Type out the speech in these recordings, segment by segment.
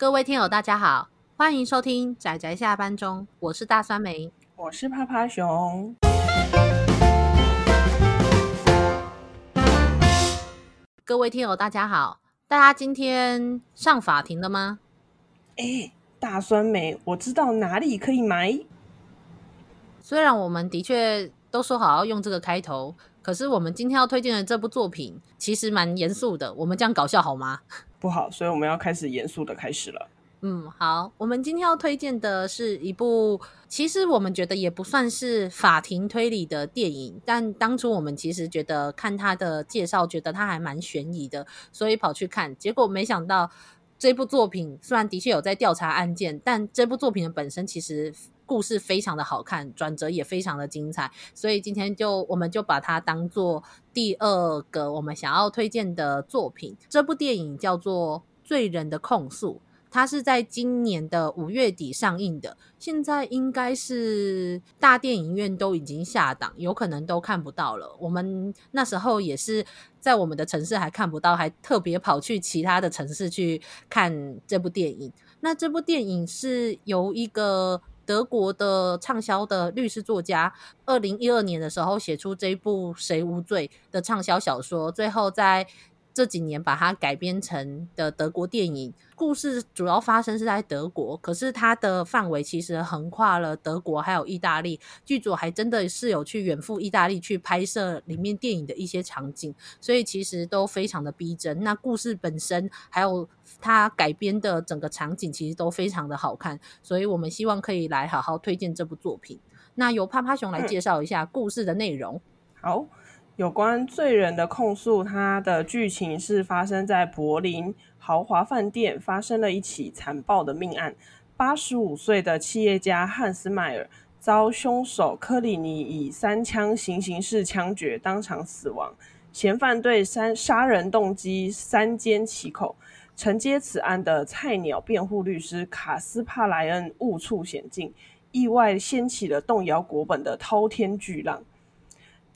各位听友，大家好，欢迎收听仔仔下班中，我是大酸梅，我是趴趴熊。各位听友，大家好，大家今天上法庭了吗？哎，大酸梅，我知道哪里可以买。虽然我们的确都说好要用这个开头，可是我们今天要推荐的这部作品其实蛮严肃的，我们这样搞笑好吗？不好，所以我们要开始严肃的开始了。嗯，好，我们今天要推荐的是一部，其实我们觉得也不算是法庭推理的电影，但当初我们其实觉得看它的介绍，觉得它还蛮悬疑的，所以跑去看，结果没想到这部作品虽然的确有在调查案件，但这部作品的本身其实故事非常的好看，转折也非常的精彩，所以今天就我们就把它当做第二个我们想要推荐的作品。这部电影叫做《罪人的控诉》。它是在今年的五月底上映的，现在应该是大电影院都已经下档，有可能都看不到了。我们那时候也是在我们的城市还看不到，还特别跑去其他的城市去看这部电影。那这部电影是由一个德国的畅销的律师作家，二零一二年的时候写出这一部《谁无罪》的畅销小说，最后在这几年把它改编成的德国电影，故事主要发生是在德国，可是它的范围其实横跨了德国还有意大利，剧组还真的是有去远赴意大利去拍摄里面电影的一些场景，所以其实都非常的逼真。那故事本身还有它改编的整个场景，其实都非常的好看，所以我们希望可以来好好推荐这部作品。那由趴趴熊来介绍一下故事的内容。嗯、好。有关罪人的控诉，它的剧情是发生在柏林豪华饭店，发生了一起残暴的命案。八十五岁的企业家汉斯迈尔遭凶手科里尼以三枪行刑式枪决，当场死亡。嫌犯对三杀人动机三缄其口。承接此案的菜鸟辩护律师卡斯帕莱恩误触险境，意外掀起了动摇国本的滔天巨浪。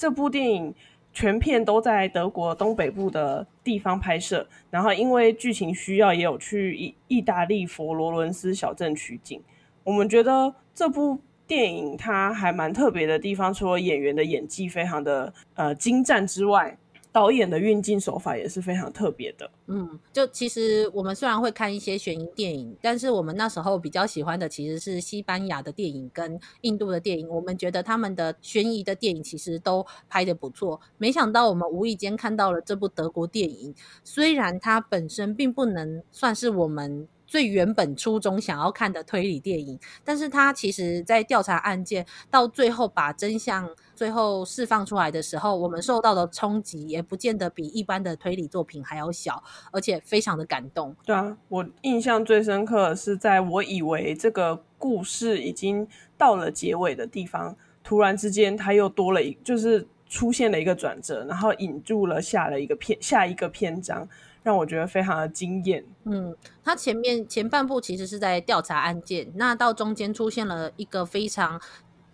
这部电影。全片都在德国东北部的地方拍摄，然后因为剧情需要，也有去意意大利佛罗伦斯小镇取景。我们觉得这部电影它还蛮特别的地方，除了演员的演技非常的呃精湛之外。导演的运镜手法也是非常特别的。嗯，就其实我们虽然会看一些悬疑电影，但是我们那时候比较喜欢的其实是西班牙的电影跟印度的电影。我们觉得他们的悬疑的电影其实都拍得不错。没想到我们无意间看到了这部德国电影，虽然它本身并不能算是我们。最原本初衷想要看的推理电影，但是他其实在调查案件到最后把真相最后释放出来的时候，我们受到的冲击也不见得比一般的推理作品还要小，而且非常的感动。对啊，我印象最深刻的是在我以为这个故事已经到了结尾的地方，突然之间他又多了一，就是出现了一个转折，然后引入了下了一个篇下一个篇章。让我觉得非常的惊艳。嗯，他前面前半部其实是在调查案件，那到中间出现了一个非常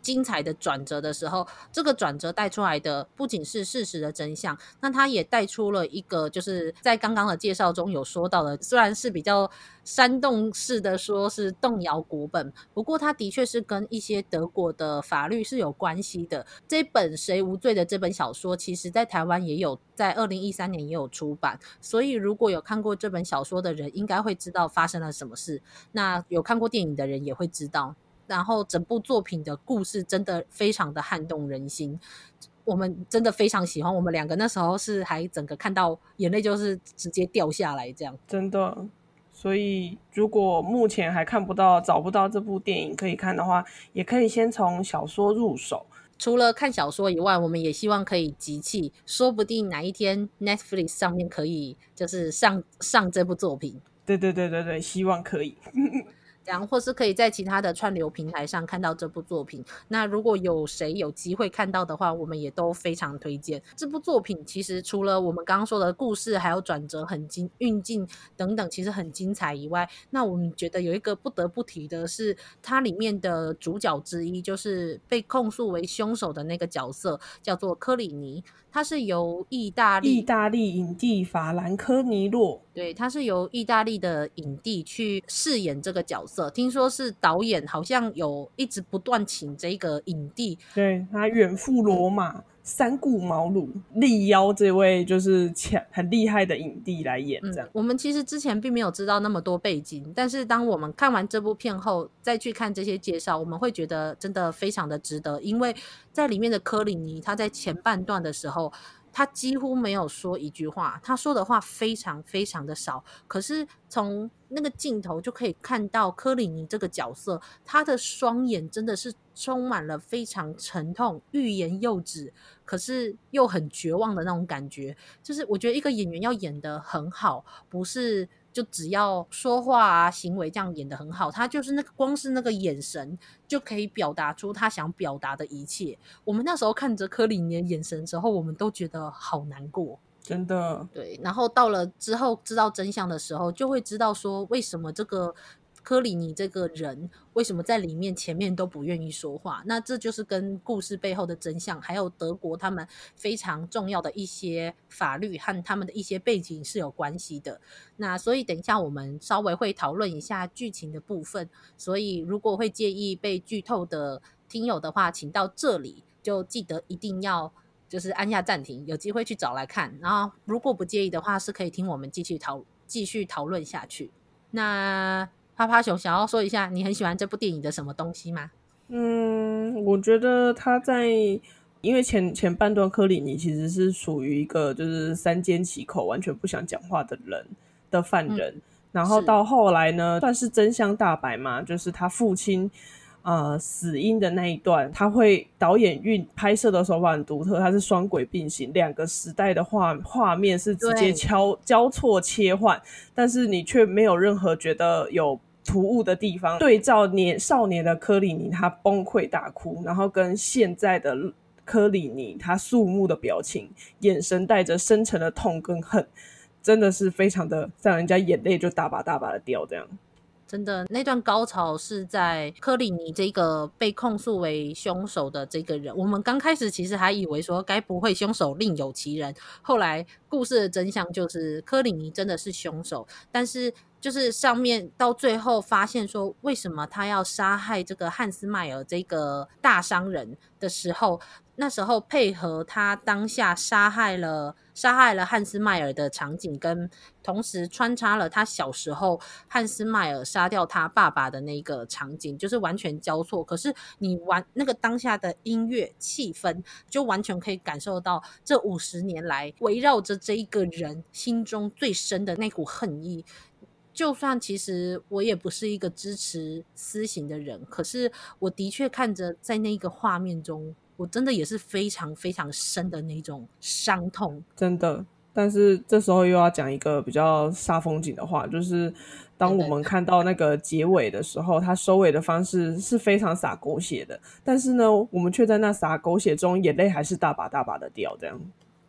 精彩的转折的时候，这个转折带出来的不仅是事实的真相，那他也带出了一个，就是在刚刚的介绍中有说到的，虽然是比较煽动式的说是动摇国本，不过他的确是跟一些德国的法律是有关系的。这本《谁无罪》的这本小说，其实在台湾也有，在二零一三年也有出版，所以如果有看过这本小说的人，应该会知道发生了什么事。那有看过电影的人也会知道。然后整部作品的故事真的非常的撼动人心，我们真的非常喜欢。我们两个那时候是还整个看到眼泪就是直接掉下来这样，真的。所以如果目前还看不到、找不到这部电影可以看的话，也可以先从小说入手。除了看小说以外，我们也希望可以集气，说不定哪一天 Netflix 上面可以就是上上这部作品。对对对对对，希望可以。然后或是可以在其他的串流平台上看到这部作品。那如果有谁有机会看到的话，我们也都非常推荐这部作品。其实除了我们刚刚说的故事，还有转折很精、运镜等等，其实很精彩以外，那我们觉得有一个不得不提的是，它里面的主角之一就是被控诉为凶手的那个角色，叫做科里尼。他是由意大利意大利影帝法兰科尼洛对，他是由意大利的影帝去饰演这个角色。听说是导演好像有一直不断请这个影帝，对，他远赴罗马。三顾茅庐，力邀这位就是强很厉害的影帝来演这样。嗯，我们其实之前并没有知道那么多背景，但是当我们看完这部片后，再去看这些介绍，我们会觉得真的非常的值得，因为在里面的柯里尼，他在前半段的时候。他几乎没有说一句话，他说的话非常非常的少。可是从那个镜头就可以看到柯里尼这个角色，他的双眼真的是充满了非常沉痛、欲言又止，可是又很绝望的那种感觉。就是我觉得一个演员要演得很好，不是。就只要说话啊，行为这样演的很好，他就是那个光是那个眼神就可以表达出他想表达的一切。我们那时候看着柯里尼的眼神之后，我们都觉得好难过，真的。对，然后到了之后知道真相的时候，就会知道说为什么这个。柯里尼这个人为什么在里面前面都不愿意说话？那这就是跟故事背后的真相，还有德国他们非常重要的一些法律和他们的一些背景是有关系的。那所以等一下我们稍微会讨论一下剧情的部分。所以如果会介意被剧透的听友的话，请到这里就记得一定要就是按下暂停，有机会去找来看。然后如果不介意的话，是可以听我们继续讨继续讨论下去。那。趴趴熊想要说一下，你很喜欢这部电影的什么东西吗？嗯，我觉得他在因为前前半段科里尼其实是属于一个就是三缄其口、完全不想讲话的人的犯人，嗯、然后到后来呢，算是真相大白嘛，就是他父亲呃死因的那一段，他会导演运拍摄的手法很独特，他是双轨并行，两个时代的画画面是直接交交错切换，但是你却没有任何觉得有。突兀的地方，对照年少年的科里尼，他崩溃大哭，然后跟现在的科里尼，他肃穆的表情，眼神带着深沉的痛跟恨，真的是非常的让人家眼泪就大把大把的掉。这样，真的那段高潮是在柯里尼这个被控诉为凶手的这个人，我们刚开始其实还以为说该不会凶手另有其人，后来故事的真相就是科里尼真的是凶手，但是。就是上面到最后发现说，为什么他要杀害这个汉斯迈尔这个大商人的时候，那时候配合他当下杀害了杀害了汉斯迈尔的场景，跟同时穿插了他小时候汉斯迈尔杀掉他爸爸的那个场景，就是完全交错。可是你玩那个当下的音乐气氛，就完全可以感受到这五十年来围绕着这一个人心中最深的那股恨意。就算其实我也不是一个支持私刑的人，可是我的确看着在那个画面中，我真的也是非常非常深的那种伤痛，真的。但是这时候又要讲一个比较煞风景的话，就是当我们看到那个结尾的时候，他收尾的方式是非常洒狗血的，但是呢，我们却在那洒狗血中，眼泪还是大把大把的掉，这样。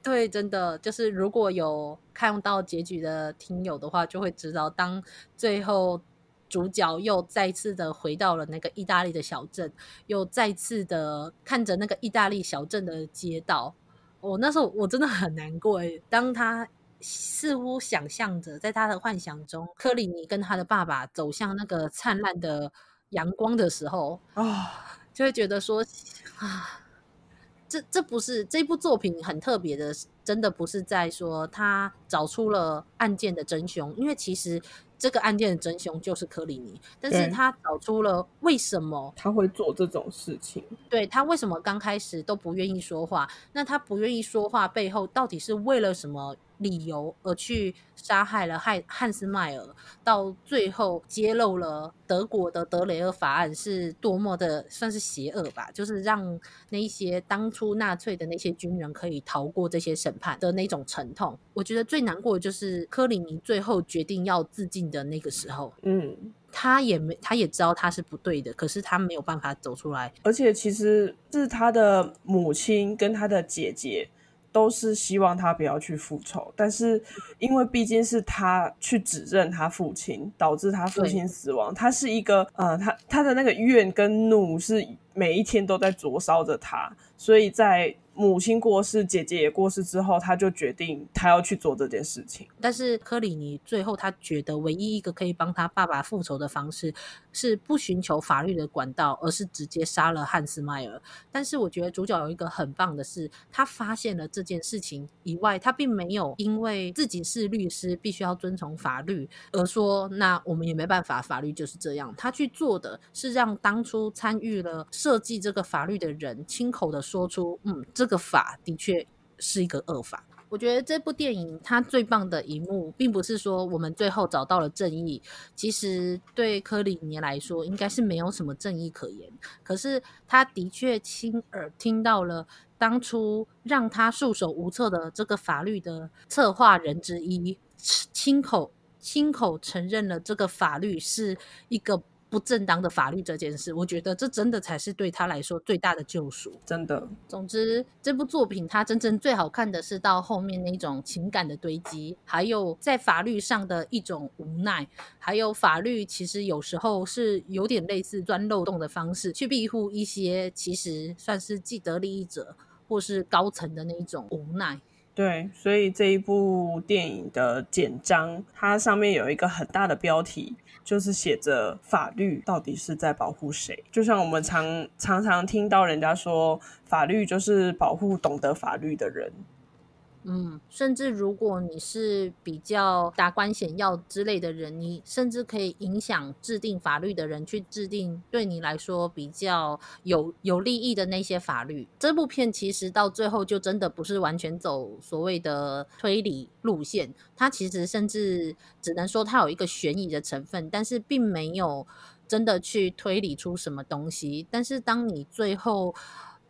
对，真的就是如果有看到结局的听友的话，就会知道，当最后主角又再次的回到了那个意大利的小镇，又再次的看着那个意大利小镇的街道，我那时候我真的很难过。当他似乎想象着在他的幻想中，柯里尼跟他的爸爸走向那个灿烂的阳光的时候啊，就会觉得说啊。这这不是这部作品很特别的，真的不是在说他找出了案件的真凶，因为其实这个案件的真凶就是科里尼，但是他找出了为什么他会做这种事情，对，他为什么刚开始都不愿意说话，那他不愿意说话背后到底是为了什么？理由而去杀害了汉汉斯迈尔，到最后揭露了德国的德雷厄法案是多么的算是邪恶吧，就是让那一些当初纳粹的那些军人可以逃过这些审判的那种沉痛。我觉得最难过的就是柯里尼最后决定要自尽的那个时候，嗯，他也没他也知道他是不对的，可是他没有办法走出来，而且其实是他的母亲跟他的姐姐。都是希望他不要去复仇，但是因为毕竟是他去指认他父亲，导致他父亲死亡。他是一个呃，他他的那个怨跟怒是每一天都在灼烧着他，所以在母亲过世，姐姐也过世之后，他就决定他要去做这件事情。但是科里尼最后他觉得唯一一个可以帮他爸爸复仇的方式是不寻求法律的管道，而是直接杀了汉斯迈尔。但是我觉得主角有一个很棒的是，他发现了这件事情以外，他并没有因为自己是律师必须要遵从法律而说，那我们也没办法，法律就是这样。他去做的是让当初参与了设计这个法律的人亲口的说出，嗯，这个法的确是一个恶法。我觉得这部电影它最棒的一幕，并不是说我们最后找到了正义。其实对科里尼来说，应该是没有什么正义可言。可是他的确亲耳听到了当初让他束手无策的这个法律的策划人之一，亲口亲口承认了这个法律是一个。不正当的法律这件事，我觉得这真的才是对他来说最大的救赎。真的。总之，这部作品它真正最好看的是到后面那种情感的堆积，还有在法律上的一种无奈，还有法律其实有时候是有点类似钻漏洞的方式去庇护一些其实算是既得利益者或是高层的那一种无奈。对，所以这一部电影的简章，它上面有一个很大的标题，就是写着“法律到底是在保护谁？”就像我们常常常听到人家说，法律就是保护懂得法律的人。嗯，甚至如果你是比较达官显要之类的人，你甚至可以影响制定法律的人去制定对你来说比较有有利益的那些法律。这部片其实到最后就真的不是完全走所谓的推理路线，它其实甚至只能说它有一个悬疑的成分，但是并没有真的去推理出什么东西。但是当你最后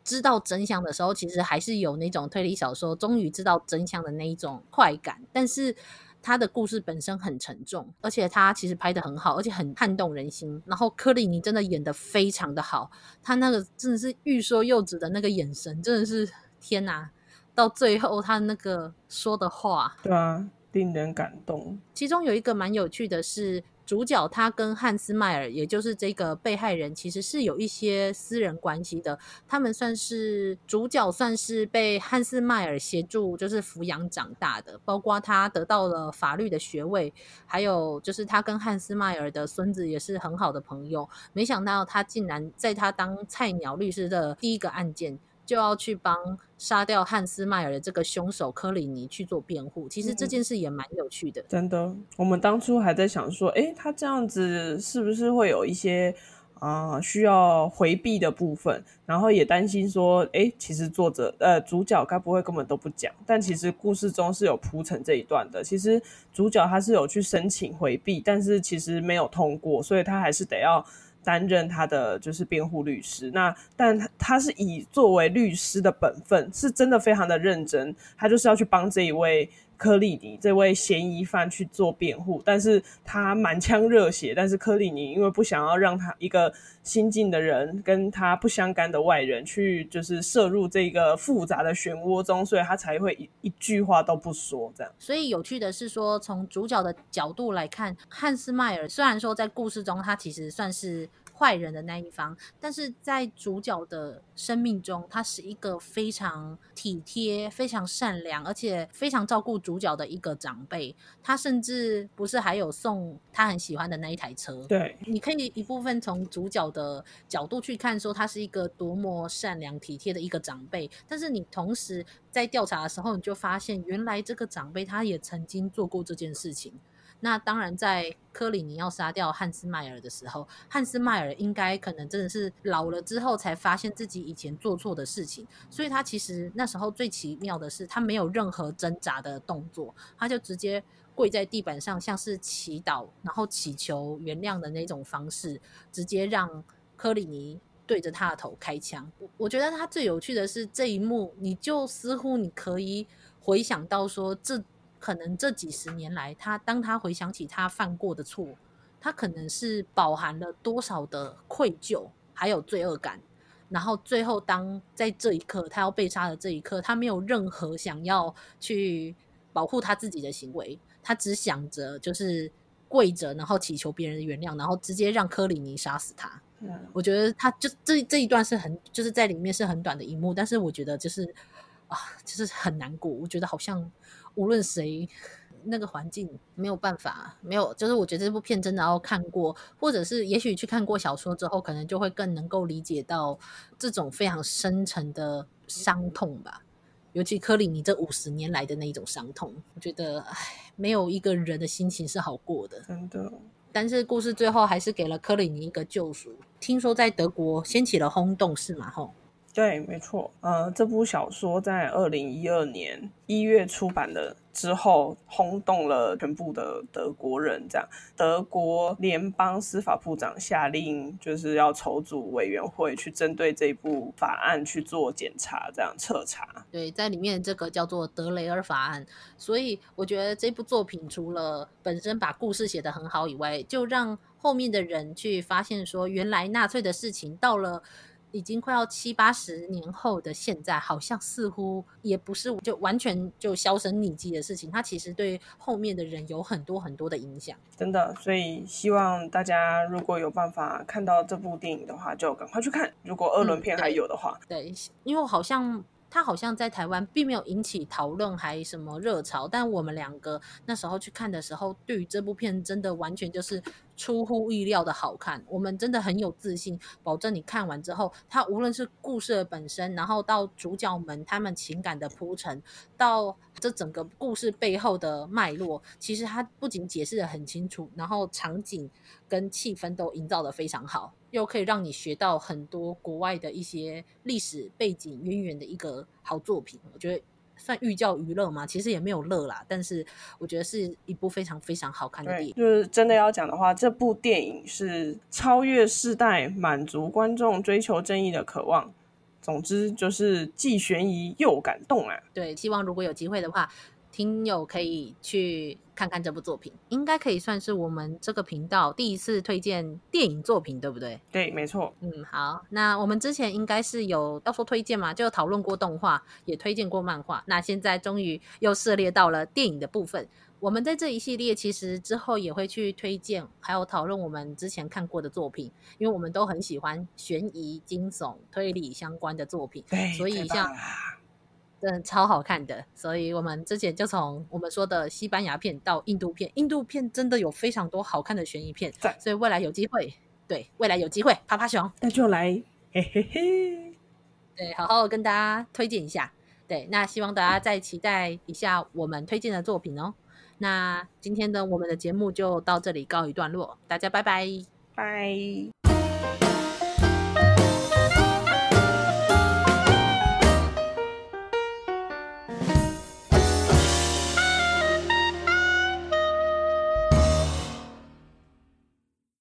知道真相的时候，其实还是有那种推理小说终于知道真相的那一种快感。但是他的故事本身很沉重，而且他其实拍的很好，而且很撼动人心。然后科里尼真的演的非常的好，他那个真的是欲说又止的那个眼神，真的是天哪！到最后他那个说的话，对啊，令人感动。其中有一个蛮有趣的是。主角他跟汉斯迈尔，也就是这个被害人，其实是有一些私人关系的。他们算是主角，算是被汉斯迈尔协助，就是抚养长大的。包括他得到了法律的学位，还有就是他跟汉斯迈尔的孙子也是很好的朋友。没想到他竟然在他当菜鸟律师的第一个案件，就要去帮杀掉汉斯迈尔的这个凶手科里尼去做辩护，其实这件事也蛮有趣的。真的，我们当初还在想说，哎，他这样子是不是会有一些啊、呃、需要回避的部分？然后也担心说，哎，其实作者呃主角该不会根本都不讲？但其实故事中是有铺陈这一段的。其实主角他是有去申请回避，但是其实没有通过，所以他还是得要。担任他的就是辩护律师，那但他他是以作为律师的本分，是真的非常的认真，他就是要去帮这一位科里尼这位嫌疑犯去做辩护，但是他满腔热血，但是科里尼因为不想要让他一个新进的人跟他不相干的外人去就是涉入这个复杂的漩涡中，所以他才会一一句话都不说这样。所以有趣的是说，从主角的角度来看，汉斯迈尔虽然说在故事中他其实算是。坏人的那一方，但是在主角的生命中，他是一个非常体贴、非常善良，而且非常照顾主角的一个长辈。他甚至不是还有送他很喜欢的那一台车。对，你可以一部分从主角的角度去看，说他是一个多么善良、体贴的一个长辈。但是你同时在调查的时候，你就发现，原来这个长辈他也曾经做过这件事情。那当然，在科里尼要杀掉汉斯迈尔的时候，汉斯迈尔应该可能真的是老了之后才发现自己以前做错的事情，所以他其实那时候最奇妙的是，他没有任何挣扎的动作，他就直接跪在地板上，像是祈祷，然后祈求原谅的那种方式，直接让科里尼对着他的头开枪。我我觉得他最有趣的是这一幕，你就似乎你可以回想到说这。可能这几十年来，他当他回想起他犯过的错，他可能是饱含了多少的愧疚，还有罪恶感。然后最后，当在这一刻他要被杀的这一刻，他没有任何想要去保护他自己的行为，他只想着就是跪着，然后祈求别人的原谅，然后直接让科里尼杀死他。嗯，我觉得他就这这一段是很就是在里面是很短的一幕，但是我觉得就是啊，就是很难过。我觉得好像无论谁。那个环境没有办法，没有，就是我觉得这部片真的要看过，或者是也许去看过小说之后，可能就会更能够理解到这种非常深沉的伤痛吧。尤其柯里尼这五十年来的那一种伤痛，我觉得，唉，没有一个人的心情是好过的，真的。但是故事最后还是给了柯里尼一个救赎。听说在德国掀起了轰动，是吗？吼。对，没错。呃，这部小说在二零一二年一月出版的之后，轰动了全部的德国人。这样，德国联邦司法部长下令，就是要筹组委员会去针对这部法案去做检查，这样彻查。对，在里面这个叫做德雷尔法案。所以我觉得这部作品除了本身把故事写得很好以外，就让后面的人去发现说，原来纳粹的事情到了。已经快要七八十年后的现在，好像似乎也不是就完全就销声匿迹的事情。它其实对后面的人有很多很多的影响，真的。所以希望大家如果有办法看到这部电影的话，就赶快去看。如果二轮片还有的话，嗯、对，对，因为好像。它好像在台湾并没有引起讨论，还什么热潮。但我们两个那时候去看的时候，对于这部片真的完全就是出乎意料的好看。我们真的很有自信，保证你看完之后，它无论是故事的本身，然后到主角们他们情感的铺陈，到这整个故事背后的脉络，其实它不仅解释得很清楚，然后场景跟气氛都营造得非常好。又可以让你学到很多国外的一些历史背景渊源的一个好作品，我觉得算寓教于乐嘛，其实也没有乐啦，但是我觉得是一部非常非常好看的电影。就是真的要讲的话，这部电影是超越世代，满足观众追求正义的渴望。总之就是既悬疑又感动啊！对，希望如果有机会的话。听友可以去看看这部作品，应该可以算是我们这个频道第一次推荐电影作品，对不对？对，没错。嗯，好，那我们之前应该是有要说推荐嘛，就讨论过动画，也推荐过漫画。那现在终于又涉猎到了电影的部分。我们在这一系列其实之后也会去推荐，还有讨论我们之前看过的作品，因为我们都很喜欢悬疑、惊悚、推理相关的作品。对，所以像。真的超好看的，所以我们之前就从我们说的西班牙片到印度片，印度片真的有非常多好看的悬疑片，所以未来有机会，对，未来有机会，趴趴熊，那就来，嘿嘿嘿，对，好好跟大家推荐一下，对，那希望大家再期待一下我们推荐的作品哦。那今天的我们的节目就到这里告一段落，大家拜拜，拜。